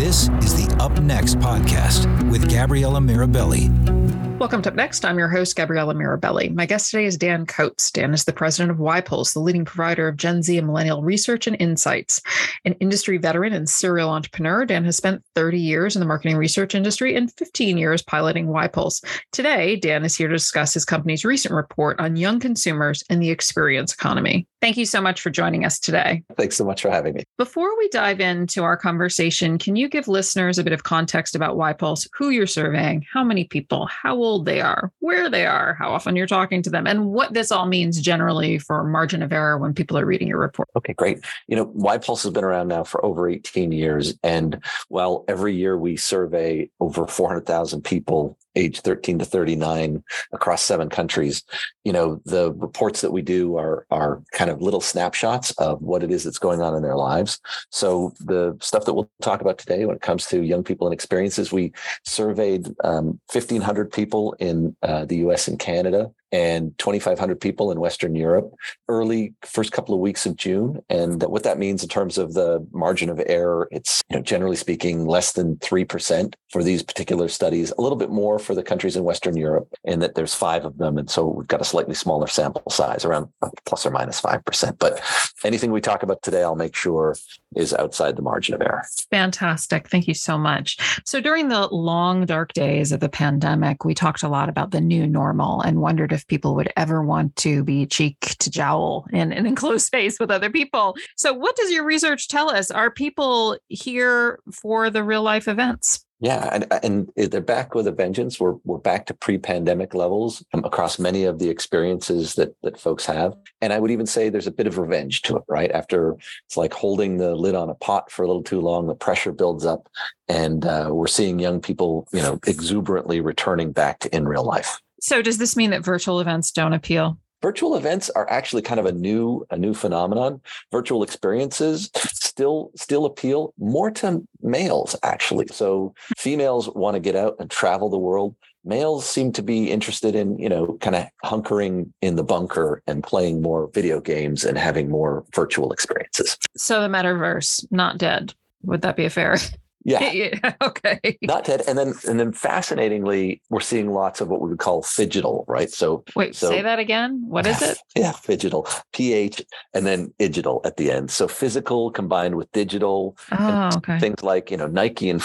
This is the Up Next podcast with Gabriella Mirabelli. Welcome to Up Next. I'm your host, Gabriella Mirabelli. My guest today is Dan Coates. Dan is the president of YPulse, the leading provider of Gen Z and millennial research and insights. An industry veteran and serial entrepreneur, Dan has spent 30 years in the marketing research industry and 15 years piloting YPulse. Today, Dan is here to discuss his company's recent report on young consumers and the experience economy. Thank you so much for joining us today. Thanks so much for having me. Before we dive into our conversation, can you give listeners a bit of context about YPulse, who you're surveying, how many people, how old they are, where they are, how often you're talking to them, and what this all means generally for margin of error when people are reading your report? Okay, great. You know, YPulse has been around now for over 18 years. And while every year we survey over 400,000 people age 13 to 39 across seven countries. You know the reports that we do are are kind of little snapshots of what it is that's going on in their lives. So the stuff that we'll talk about today when it comes to young people and experiences we surveyed um, 1500 people in uh, the us and canada and 2,500 people in Western Europe early first couple of weeks of June. And what that means in terms of the margin of error, it's you know, generally speaking less than 3% for these particular studies, a little bit more for the countries in Western Europe, and that there's five of them. And so we've got a slightly smaller sample size, around uh, plus or minus 5%. But anything we talk about today, I'll make sure is outside the margin of error. Fantastic. Thank you so much. So during the long, dark days of the pandemic, we talked a lot about the new normal and wondered if people would ever want to be cheek to jowl in an enclosed space with other people. So, what does your research tell us? Are people here for the real life events? Yeah, and and they're back with a vengeance. We're we're back to pre-pandemic levels um, across many of the experiences that that folks have, and I would even say there's a bit of revenge to it. Right after it's like holding the lid on a pot for a little too long, the pressure builds up, and uh, we're seeing young people, you know, exuberantly returning back to in real life. So, does this mean that virtual events don't appeal? virtual events are actually kind of a new a new phenomenon. Virtual experiences still still appeal more to males actually. So females want to get out and travel the world. Males seem to be interested in you know kind of hunkering in the bunker and playing more video games and having more virtual experiences. So the metaverse not dead. Would that be a fair yeah. yeah. Okay. Not dead. And then and then fascinatingly, we're seeing lots of what we would call phygital, right? So wait, so, say that again. What is it? Yeah, phygital. PH and then digital at the end. So physical combined with digital. Oh, okay. Things like, you know, Nike and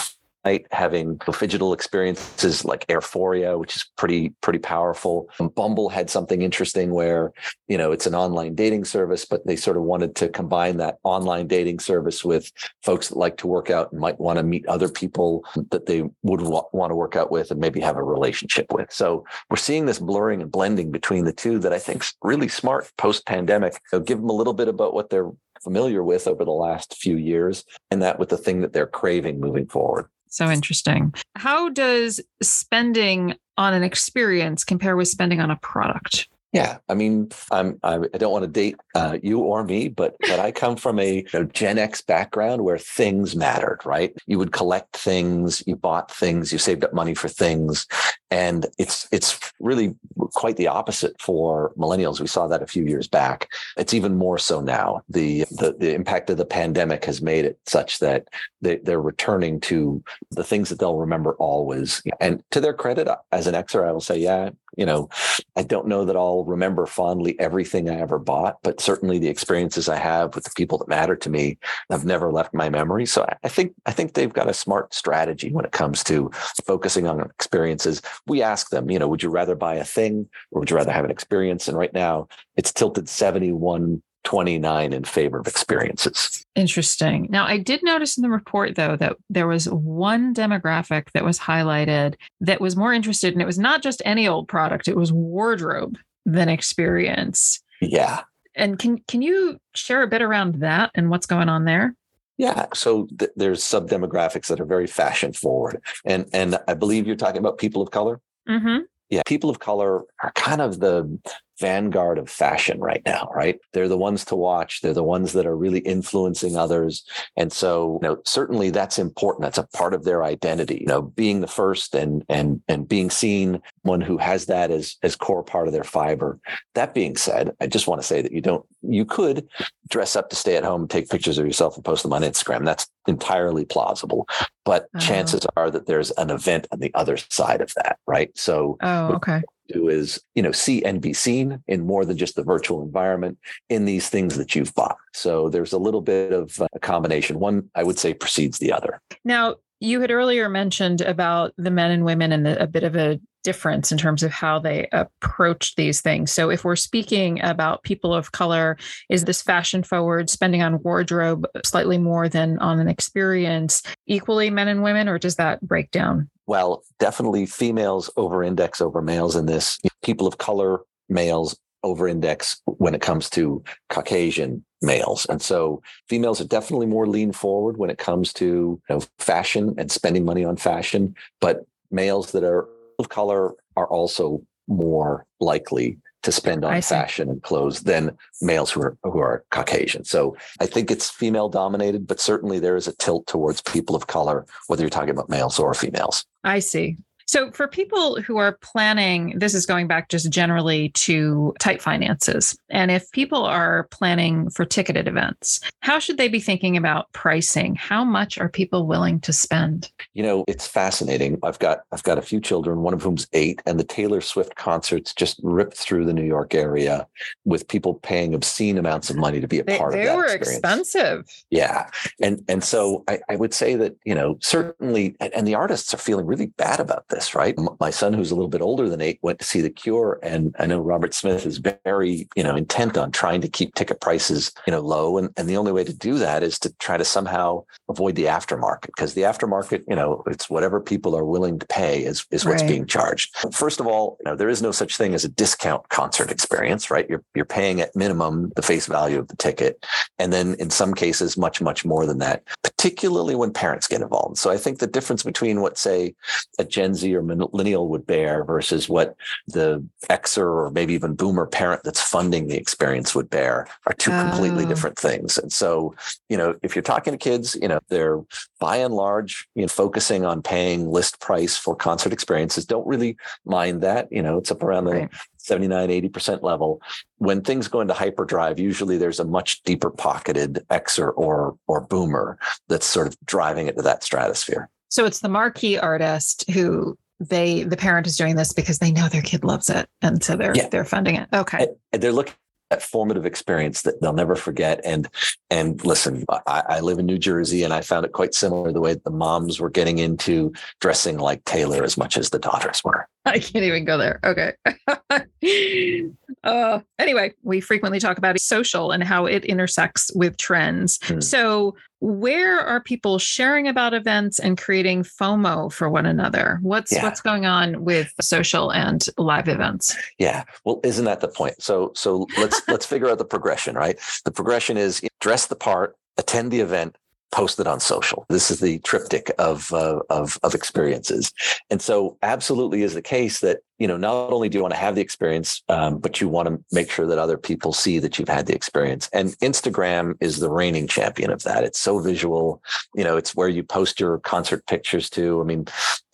having phygital experiences like Airphoria, which is pretty pretty powerful. Um, Bumble had something interesting where you know it's an online dating service, but they sort of wanted to combine that online dating service with folks that like to work out and might want to meet other people that they would wa- want to work out with and maybe have a relationship with. So we're seeing this blurring and blending between the two that I think's really smart post pandemic. So give them a little bit about what they're familiar with over the last few years and that with the thing that they're craving moving forward. So interesting. How does spending on an experience compare with spending on a product? Yeah, I mean, I'm, I don't want to date uh, you or me, but but I come from a you know, Gen X background where things mattered, right? You would collect things, you bought things, you saved up money for things, and it's it's really quite the opposite for millennials. We saw that a few years back. It's even more so now. The the, the impact of the pandemic has made it such that they, they're returning to the things that they'll remember always. And to their credit, as an Xer, I will say, yeah, you know, I don't know that I'll remember fondly everything I ever bought, but certainly the experiences I have with the people that matter to me have never left my memory. So I think I think they've got a smart strategy when it comes to focusing on experiences. We ask them, you know, would you rather buy a thing or would you rather have an experience? And right now it's tilted 71 29 in favor of experiences. Interesting. Now, I did notice in the report, though, that there was one demographic that was highlighted that was more interested, and it was not just any old product, it was wardrobe than experience. Yeah. And can can you share a bit around that and what's going on there? Yeah, so th- there's sub demographics that are very fashion forward, and and I believe you're talking about people of color. Mm-hmm. Yeah, people of color are kind of the vanguard of fashion right now, right? They're the ones to watch. They're the ones that are really influencing others. And so, you know, certainly that's important. That's a part of their identity. You know, being the first and and and being seen, one who has that as as core part of their fiber. That being said, I just want to say that you don't you could dress up to stay at home and take pictures of yourself and post them on Instagram. That's entirely plausible. But Oh. chances are that there's an event on the other side of that, right? So Oh, okay. Do is you know see and be seen in more than just the virtual environment in these things that you've bought. So there's a little bit of uh, a combination. One i would say precedes the other. Now, you had earlier mentioned about the men and women and the, a bit of a difference in terms of how they approach these things. So, if we're speaking about people of color, is this fashion forward, spending on wardrobe slightly more than on an experience, equally men and women, or does that break down? well definitely females over index over males in this people of color males over index when it comes to caucasian males and so females are definitely more lean forward when it comes to you know fashion and spending money on fashion but males that are of color are also more likely to spend on fashion and clothes than males who are who are Caucasian. So I think it's female dominated, but certainly there is a tilt towards people of color, whether you're talking about males or females. I see. So, for people who are planning, this is going back just generally to tight finances. And if people are planning for ticketed events, how should they be thinking about pricing? How much are people willing to spend? You know, it's fascinating. I've got I've got a few children, one of whom's eight, and the Taylor Swift concerts just ripped through the New York area with people paying obscene amounts of money to be a They, part of that They were experience. expensive. Yeah. And and so I, I would say that, you know, certainly and, and the artists are feeling really bad about this, right? My son, who's a little bit older than eight, went to see The Cure. And I know Robert Smith is very, you know, intent on trying to keep ticket prices, you know, low. And, and the only way to do that is to try to somehow avoid the aftermarket because the aftermarket, you know, it's whatever people are willing to pay is, is what's Right. being charged. First of all, you know, there is no such thing as a discount concert experience, right? You're you're paying at minimum the face value of the ticket. And then in some cases, much, much more than that, particularly when parents get involved. So I think the difference between what, say, a Gen Z or millennial would bear versus what the Xer or maybe even boomer parent that's funding the experience would bear are two completely Oh. different things. And so, you know, if you're talking to kids, you know, they're by and large, you know, focusing on paying list price for concert experiences, don't really mind that. You know, it's up around the Right. 79, 80% level. When things go into hyperdrive, usually there's a much deeper pocketed Xer or or boomer that's sort of driving it to that stratosphere. So, it's the marquee artist who they, the parent is doing this because they know their kid loves it. And so they're, Yeah. they're funding it. Okay. And, they're looking at formative experience that they'll never forget. And and listen, I, I live in New Jersey, and I found it quite similar the way the moms were getting into dressing like Taylor as much as the daughters were. I can't even go there. Okay. uh, anyway, we frequently talk about social and how it intersects with trends. Hmm. So, where are people sharing about events and creating FOMO for one another? What's Yeah. what's going on with social and live events? Yeah. Well, isn't that the point? So so let's let's figure out the progression, right? The progression is dress the part, attend the event, post it on social. This is the triptych of uh, of of experiences. And so absolutely is the case that, you know, not only do you want to have the experience, um, but you want to make sure that other people see that you've had the experience. And Instagram is the reigning champion of that. It's so visual. You know, it's where you post your concert pictures to. I mean,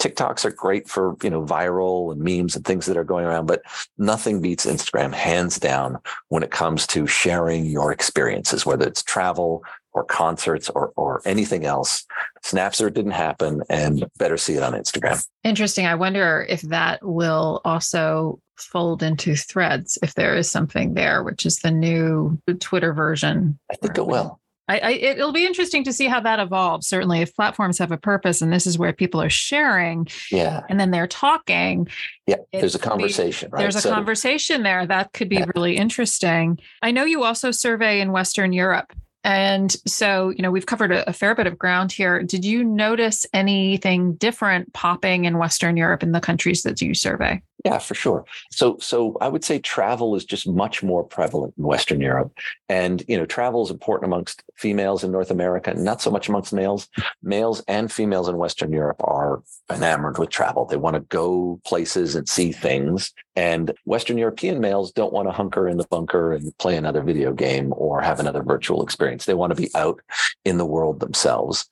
TikToks are great for, you know, viral and memes and things that are going around, but nothing beats Instagram hands down when it comes to sharing your experiences, whether it's travel or concerts or or anything else. Snapster didn't happen and better see it on Instagram. Interesting. I wonder if that will also fold into threads if there is something there, which is the new Twitter version. I think it will. I, I, it'll be interesting to see how that evolves. Certainly, if platforms have a purpose and this is where people are sharing Yeah. and then they're talking, Yeah. There's a could be- conversation, right? there's a So- conversation there that could be Yeah. really interesting. I know you also survey in Western Europe. And so, you know, we've covered a, a fair bit of ground here. Did you notice anything different popping in Western Europe in the countries that you survey? Yeah, for sure. So, so I would say travel is just much more prevalent in Western Europe, and you know, travel is important amongst females in North America, not so much amongst males. Males and females in Western Europe are enamored with travel. They want to go places and see things, and Western European males don't want to hunker in the bunker and play another video game or have another virtual experience. They want to be out in the world themselves.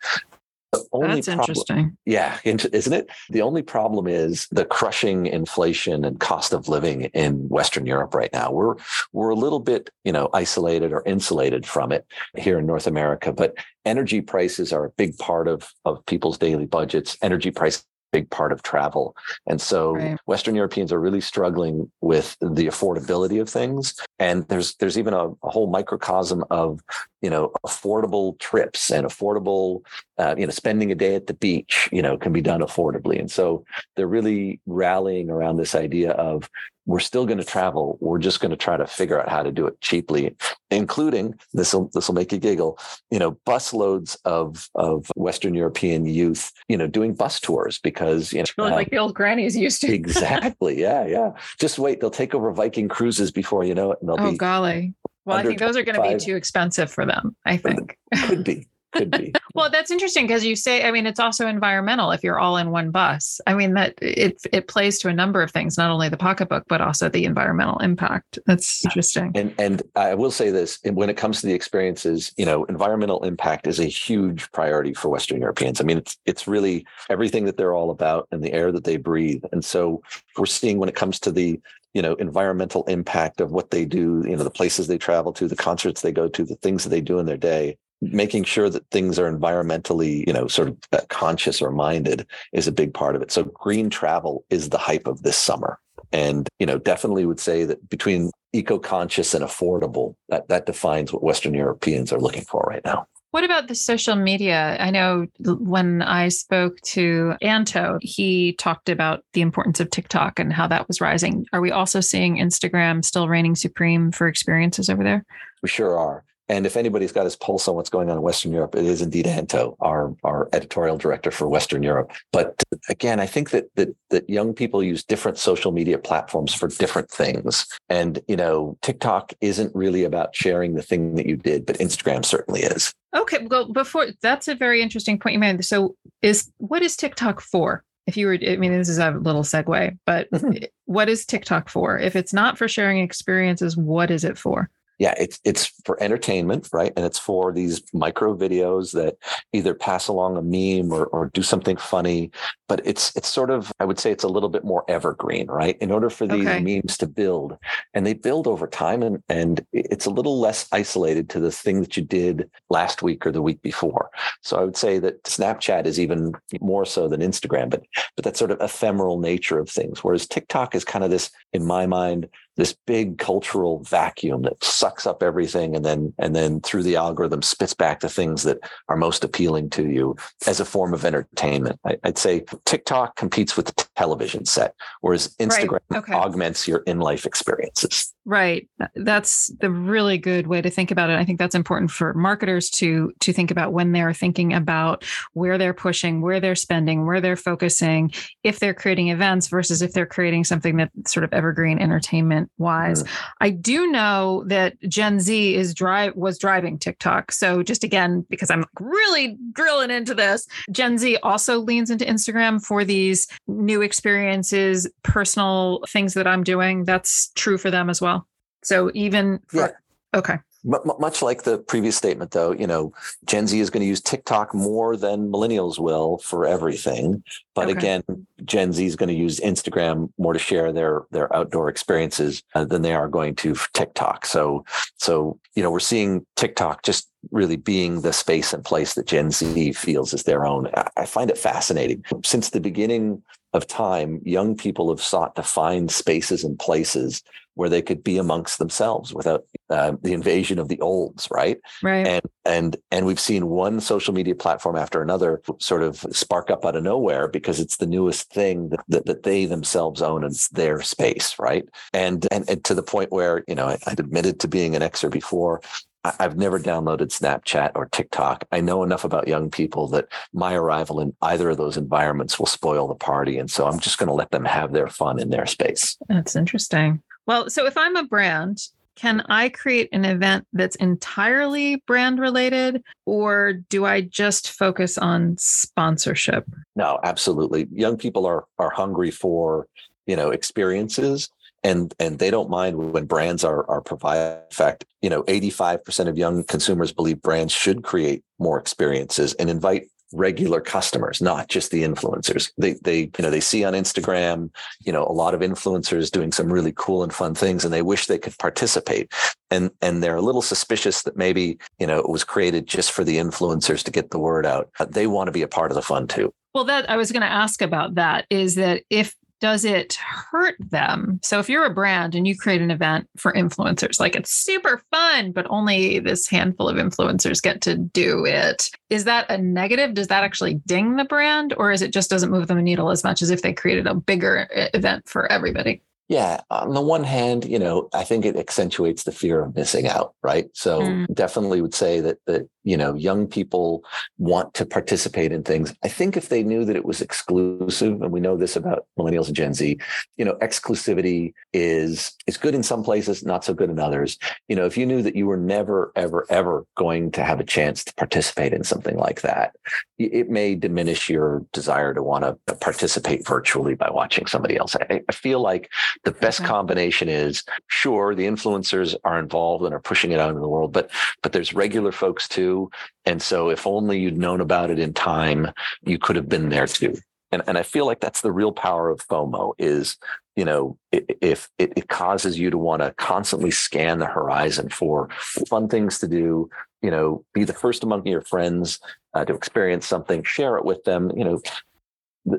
The only That's problem, interesting. Yeah, isn't it? The only problem is the crushing inflation and cost of living in Western Europe right now. We're we're a little bit, you know, isolated or insulated from it here in North America, but energy prices are a big part of of people's daily budgets. Energy prices big part of travel. And so right. Western Europeans are really struggling with the affordability of things. And there's there's even a, a whole microcosm of you know affordable trips and affordable uh, you know spending a day at the beach you know can be done affordably. And so they're really rallying around this idea of we're still going to travel. We're just going to try to figure out how to do it cheaply, including this will this will make you giggle. You know, bus loads of of Western European youth, you know, doing bus tours because you know, really like the old grannies used to. exactly. Yeah, yeah. Just wait; they'll take over Viking cruises before you know it, and they'll oh, be. golly. Well, I think those are going to be too expensive for them. I think could be could be. well, that's interesting because you say, I mean, it's also environmental if you're all in one bus. I mean, that it it plays to a number of things, not only the pocketbook, but also the environmental impact. That's interesting. And and I will say this: when it comes to the experiences, you know, environmental impact is a huge priority for Western Europeans. I mean, it's it's really everything that they're all about and the air that they breathe. And so we're seeing when it comes to the you know environmental impact of what they do you know the places they travel to the concerts they go to the things that they do in their day making sure that things are environmentally, you know, sort of uh, conscious or minded is a big part of it. So green travel is the hype of this summer. And, you know, definitely would say that between eco-conscious and affordable, that, that defines what Western Europeans are looking for right now. What about the social media? I know when I spoke to Anto, he talked about the importance of TikTok and how that was rising. Are we also seeing Instagram still reigning supreme for experiences over there? We sure are. And if anybody's got his pulse on what's going on in Western Europe, it is indeed Anto, our, our editorial director for Western Europe. But again, I think that, that that young people use different social media platforms for different things. And you know, TikTok isn't really about sharing the thing that you did, but Instagram certainly is. Okay, well, before that's a very interesting point you made. So, is what is TikTok for? If you were, I mean, this is a little segue, but mm-hmm. what is TikTok for? If it's not for sharing experiences, what is it for? Yeah, it's it's for entertainment, right? And it's for these micro videos that either pass along a meme or, or do something funny. But it's it's sort of I would say it's a little bit more evergreen, right? In order for these okay. memes to build, and they build over time, and and it's a little less isolated to the thing that you did last week or the week before. So I would say that Snapchat is even more so than Instagram, but but that sort of ephemeral nature of things. Whereas TikTok is kind of this, in my mind, this big cultural vacuum that sucks up everything and then and then through the algorithm spits back the things that are most appealing to you as a form of entertainment. I, would say TikTok competes with the television set, whereas Instagram right. okay. augments your in life experiences. Right. That's the really good way to think about it. I think that's important for marketers to to think about when they're thinking about where they're pushing, where they're spending, where they're focusing, if they're creating events versus if they're creating something that's sort of evergreen entertainment wise. Mm-hmm. I do know that Gen Z is drive was driving TikTok. So just again, because I'm really drilling into this, Gen Z also leans into Instagram for these new experiences, personal things that I'm doing. That's true for them as well. So even for, yeah. okay. much like the previous statement, though, you know, Gen Z is going to use TikTok more than millennials will for everything. But okay. again, Gen Z is going to use Instagram more to share their their outdoor experiences uh, than they are going to TikTok. So, so you know, we're seeing TikTok just really being the space and place that Gen Z feels is their own. I find it fascinating. Since the beginning of time, young people have sought to find spaces and places where they could be amongst themselves without uh, the invasion of the olds, right? Right. And and and we've seen one social media platform after another sort of spark up out of nowhere because it's the newest thing that, that, that they themselves own and it's their space, right? And, and and to the point where you know I, I'd admitted to being an Xer before. I've never downloaded Snapchat or TikTok. I know enough about young people that my arrival in either of those environments will spoil the party. And so I'm just going to let them have their fun in their space. That's interesting. Well, so if I'm a brand, can I create an event that's entirely brand related, or do I just focus on sponsorship? No, absolutely. Young people are are hungry for you know experiences and and they don't mind when brands are are provided. In fact, you know, 85% of young consumers believe brands should create more experiences and invite regular customers, not just the influencers. They they you know they see on Instagram, you know, a lot of influencers doing some really cool and fun things and they wish they could participate. And and they're a little suspicious that maybe, you know, it was created just for the influencers to get the word out. They want to be a part of the fun too. Well, that I was going to ask about that is that if does it hurt them? So if you're a brand and you create an event for influencers, like it's super fun, but only this handful of influencers get to do it, is that a negative? Does that actually ding the brand or is it just doesn't move them a needle as much as if they created a bigger event for everybody? Yeah. On the one hand, you know, I think it accentuates the fear of missing out, right? So mm. definitely would say that that, you know, young people want to participate in things. I think if they knew that it was exclusive, and we know this about millennials and Gen Z, you know, exclusivity is is good in some places, not so good in others. You know, if you knew that you were never, ever, ever going to have a chance to participate in something like that, it may diminish your desire to want to participate virtually by watching somebody else. I, I feel like the best okay. combination is sure the influencers are involved and are pushing it out into the world, but but there's regular folks too. And so if only you'd known about it in time, you could have been there too. And and I feel like that's the real power of FOMO is you know, if it, it, causes you to want to constantly scan the horizon for fun things to do, you know, be the first among your friends uh, to experience something, share it with them, you know,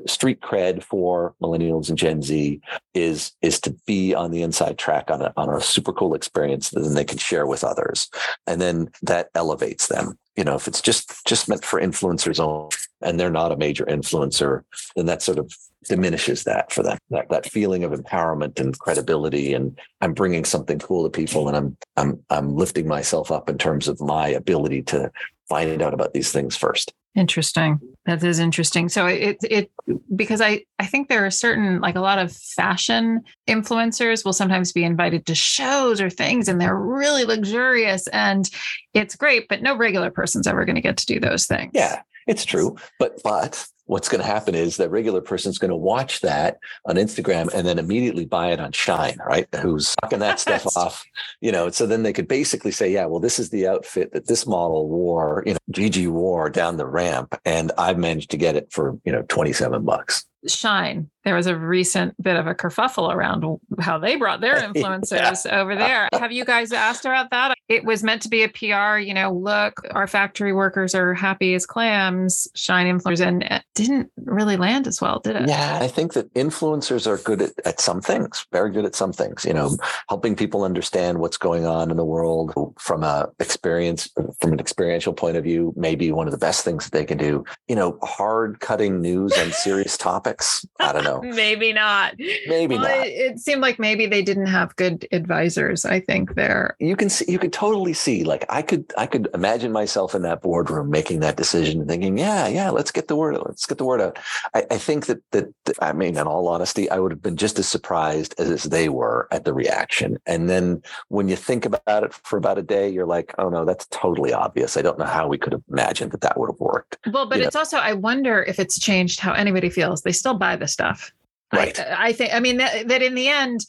street cred for millennials and Gen Z is is to be on the inside track on a on a super cool experience that then they can share with others, and then that elevates them. You know, if it's just just meant for influencers only, and they're not a major influencer, then that sort of diminishes that for them. That that feeling of empowerment and credibility, and I'm bringing something cool to people, and I'm I'm I'm lifting myself up in terms of my ability to find out about these things first. Interesting. That is interesting. So it it because I I think there are certain like a lot of fashion influencers will sometimes be invited to shows or things and they're really luxurious and it's great but no regular person's ever going to get to do those things. Yeah. It's true. But but what's going to happen is that regular person's going to watch that on Instagram and then immediately buy it on Shein, right? Who's knocking that stuff off, you know? So then they could basically say, yeah, well, this is the outfit that this model wore, you know, Gigi wore down the ramp, and I've managed to get it for you know twenty seven bucks. Shein. There was a recent bit of a kerfuffle around how they brought their influencers yeah. over there. Have you guys asked about that? It was meant to be a PR, you know, look, our factory workers are happy as clams, Shein influencers, and it didn't really land as well, did it? Yeah, I think that influencers are good at, at some things, very good at some things, you know, helping people understand what's going on in the world from a experience, from an experiential point of view, maybe one of the best things that they can do, you know, hard cutting news on serious topics I don't know. maybe not. Maybe well, not. It, it, seemed like maybe they didn't have good advisors. I think there. You can see. You could totally see. Like I could. I could imagine myself in that boardroom making that decision, and thinking, "Yeah, yeah, let's get the word. Let's get the word out." I, I think that, that that I mean, in all honesty, I would have been just as surprised as, as they were at the reaction. And then when you think about it for about a day, you're like, "Oh no, that's totally obvious." I don't know how we could have imagined that that would have worked. Well, but you it's know? also I wonder if it's changed how anybody feels. They still buy the stuff. Right. I, I think. I mean that, that in the end,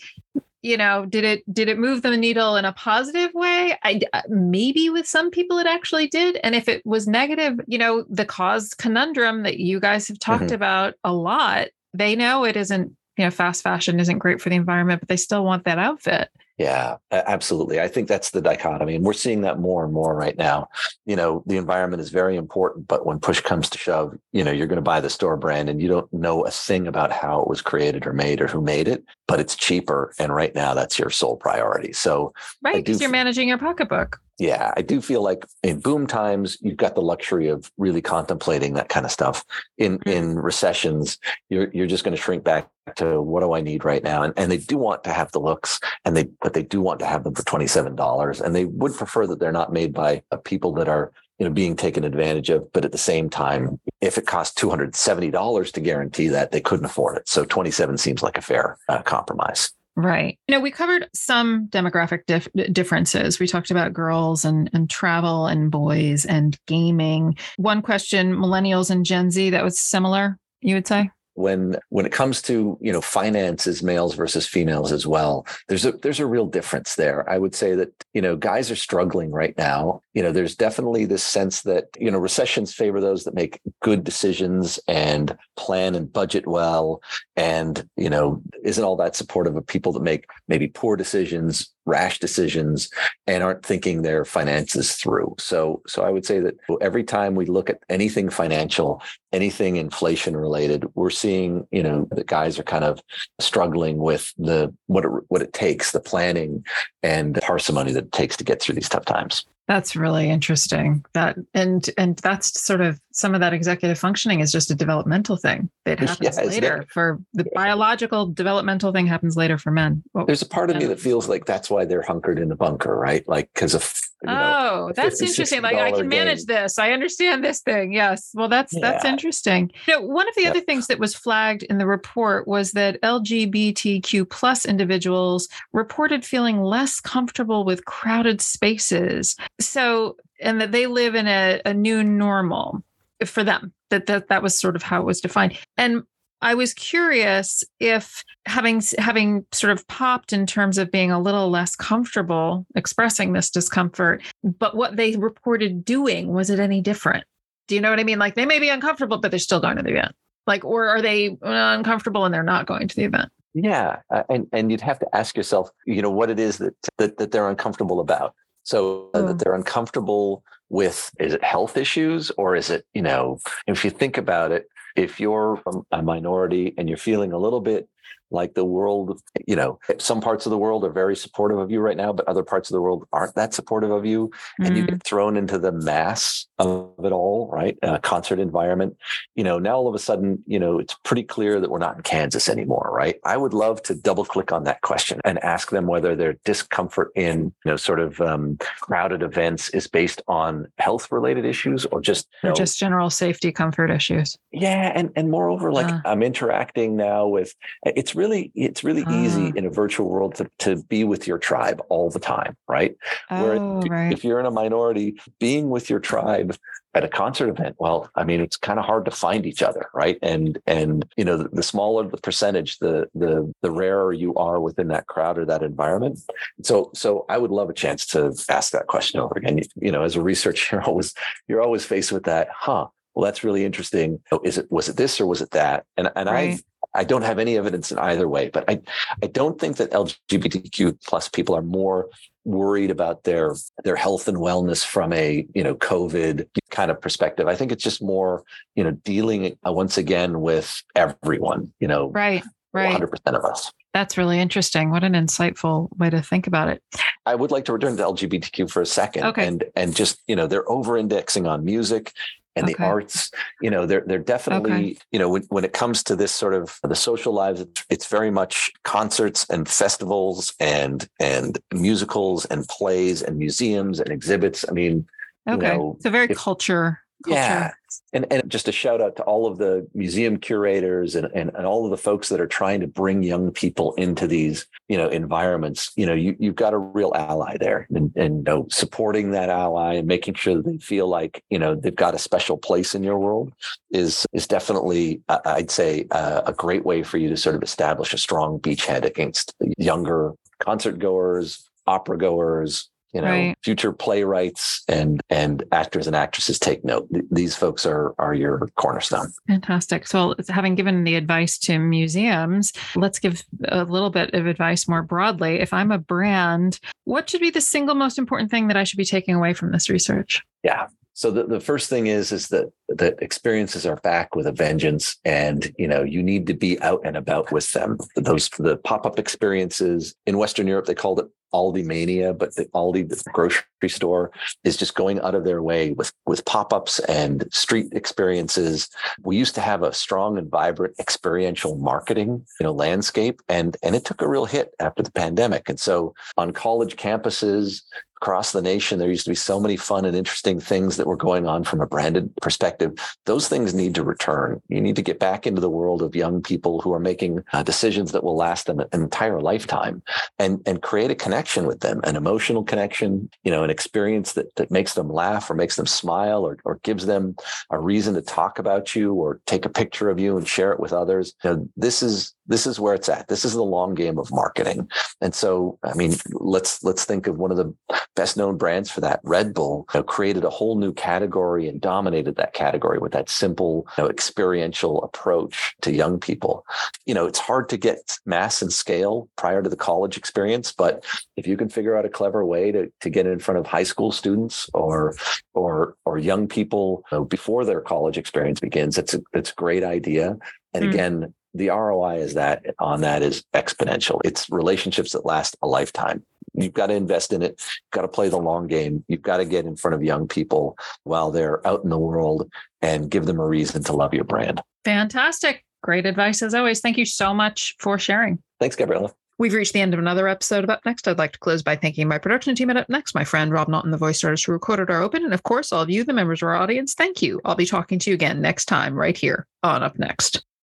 you know, did it did it move the needle in a positive way? I uh, maybe with some people it actually did, and if it was negative, you know, the cause conundrum that you guys have talked mm-hmm. about a lot. They know it isn't. You know, fast fashion isn't great for the environment, but they still want that outfit. Yeah, absolutely. I think that's the dichotomy. And we're seeing that more and more right now. You know, the environment is very important, but when push comes to shove, you know, you're going to buy the store brand and you don't know a thing about how it was created or made or who made it, but it's cheaper. And right now that's your sole priority. So, right, because you're managing your pocketbook yeah, I do feel like in boom times you've got the luxury of really contemplating that kind of stuff. In mm-hmm. in recessions, you're you're just going to shrink back to what do I need right now? And, and they do want to have the looks and they, but they do want to have them for $27 and they would prefer that they're not made by people that are you know being taken advantage of but at the same time if it costs $270 to guarantee that they couldn't afford it so 27 seems like a fair uh, compromise Right. You know, we covered some demographic dif- differences. We talked about girls and, and travel and boys and gaming. One question millennials and Gen Z that was similar, you would say? When when it comes to you know finances males versus females as well there's a there's a real difference there. I would say that you know guys are struggling right now. You know there's definitely this sense that you know recessions favor those that make good decisions and plan and budget well. And you know isn't all that supportive of people that make maybe poor decisions rash decisions and aren't thinking their finances through. So so I would say that every time we look at anything financial, anything inflation related, we're seeing, you know, the guys are kind of struggling with the what it, what it takes, the planning and the parsimony that it takes to get through these tough times. That's really interesting. That and and that's sort of some of that executive functioning is just a developmental thing. It happens yeah, later for the biological developmental thing happens later for men. Well, There's a part of me that feels like that's why they're hunkered in the bunker, right? Like because of you know, oh, that's interesting. Like I can manage game. this. I understand this thing. Yes. Well, that's yeah. that's interesting. You know, one of the other things that was flagged in the report was that LGBTQ plus individuals reported feeling less comfortable with crowded spaces. So, and that they live in a, a new normal for them. That, that that was sort of how it was defined. And I was curious if having having sort of popped in terms of being a little less comfortable expressing this discomfort, but what they reported doing was it any different? Do you know what I mean? Like they may be uncomfortable, but they're still going to the event. Like, or are they uh, uncomfortable and they're not going to the event? Yeah, uh, and and you'd have to ask yourself, you know, what it is that that, that they're uncomfortable about. So uh, that they're uncomfortable with is it health issues or is it you know if you think about it if you're a minority and you're feeling a little bit like the world, you know, some parts of the world are very supportive of you right now, but other parts of the world aren't that supportive of you. Mm-hmm. And you get mm. thrown into the mass of it all, right? A concert environment. You know, now all of a sudden, you know, it's pretty clear that we're not in Kansas anymore, right? I would love to double click on that question and ask them whether their discomfort in, you know, sort of um, crowded events is based on health related issues or just, or know, just general safety comfort issues. Yeah. And, and moreover, like uh. I'm interacting now with, it's really it's really easy ah. in a virtual world to, to be with your tribe all the time right oh, Where right. if you're in a minority being with your tribe at a concert event well i mean it's kind of hard to find each other right and and you know the, the, smaller the percentage the the the rarer you are within that crowd or that environment so so i would love a chance to ask that question over again you, you know as a researcher you're always you're always faced with that huh well that's really interesting oh, is it was it this or was it that and and right. i've I don't have any evidence in either way, but I, I don't think that LGBTQ plus people are more worried about their their health and wellness from a you know COVID kind of perspective. I think it's just more you know dealing uh, once again with everyone. You know, right, right, 100 percent of us. That's really interesting. What an insightful way to think about it. I would like to return to LGBTQ for a second, okay. and and just you know they're over indexing on music and okay. the arts you know they're they're definitely okay. you know when, when it comes to this sort of the social lives it's, it's very much concerts and festivals and and musicals and plays and museums and exhibits i mean okay you know, it's a very if, culture culture. Yeah. And, and just a shout out to all of the museum curators and, and, and all of the folks that are trying to bring young people into these, you know, environments. You know, you, you've got a real ally there and, and you know, supporting that ally and making sure that they feel like, you know, they've got a special place in your world is, is definitely, uh, I'd say, uh, a great way for you to sort of establish a strong beachhead against younger concert goers, opera goers, you know right. future playwrights and and actors and actresses take note. These folks are are your cornerstone. Fantastic. So having given the advice to museums let's give a little bit of advice more broadly. If i'm a brand what should be the single most important thing that i should be taking away from this research? Yeah So the, the first thing is is that that experiences are back with a vengeance, and you know you need to be out and about with them. Those the pop up experiences in Western Europe they called it Aldi mania, but the Aldi the grocery store is just going out of their way with with pop ups and street experiences. We used to have a strong and vibrant experiential marketing, you know, landscape, and and it took a real hit after the pandemic. And so on college campuses, across the nation. There used to be so many fun and interesting things that were going on from a branded perspective. Those things need to return. You need to get back into the world of young people who are making uh, decisions that will last them an entire lifetime and, and create a connection with them, an emotional connection, you know, an experience that, that makes them laugh or makes them smile or, or gives them a reason to talk about you or take a picture of you and share it with others. You know, this is this is where it's at. This is the long game of marketing. And so, I mean, let's let's think of one of the best known brands for that. Red Bull you know, created a whole new category and dominated that category with that simple, you know, experiential approach to young people. You know, it's hard to get mass and scale prior to the college experience, but if you can figure out a clever way to, to get in front of high school students or or or young people you know, before their college experience begins, it's a it's a great idea. And mm. again, the ROI is that on that is exponential. It's relationships that last a lifetime. You've got to invest in it. You've got to play the long game. You've got to get in front of young people while they're out in the world and give them a reason to love your brand. Fantastic. Great advice as always. Thank you so much for sharing. Thanks, Gabriella. We've reached the end of another episode of Up Next. I'd like to close by thanking my production team at Up Next, my friend Rob Naughton, the voice artist who recorded our open, and of course, all of you, the members of our audience. Thank you. I'll be talking to you again next time, right here on Up Next.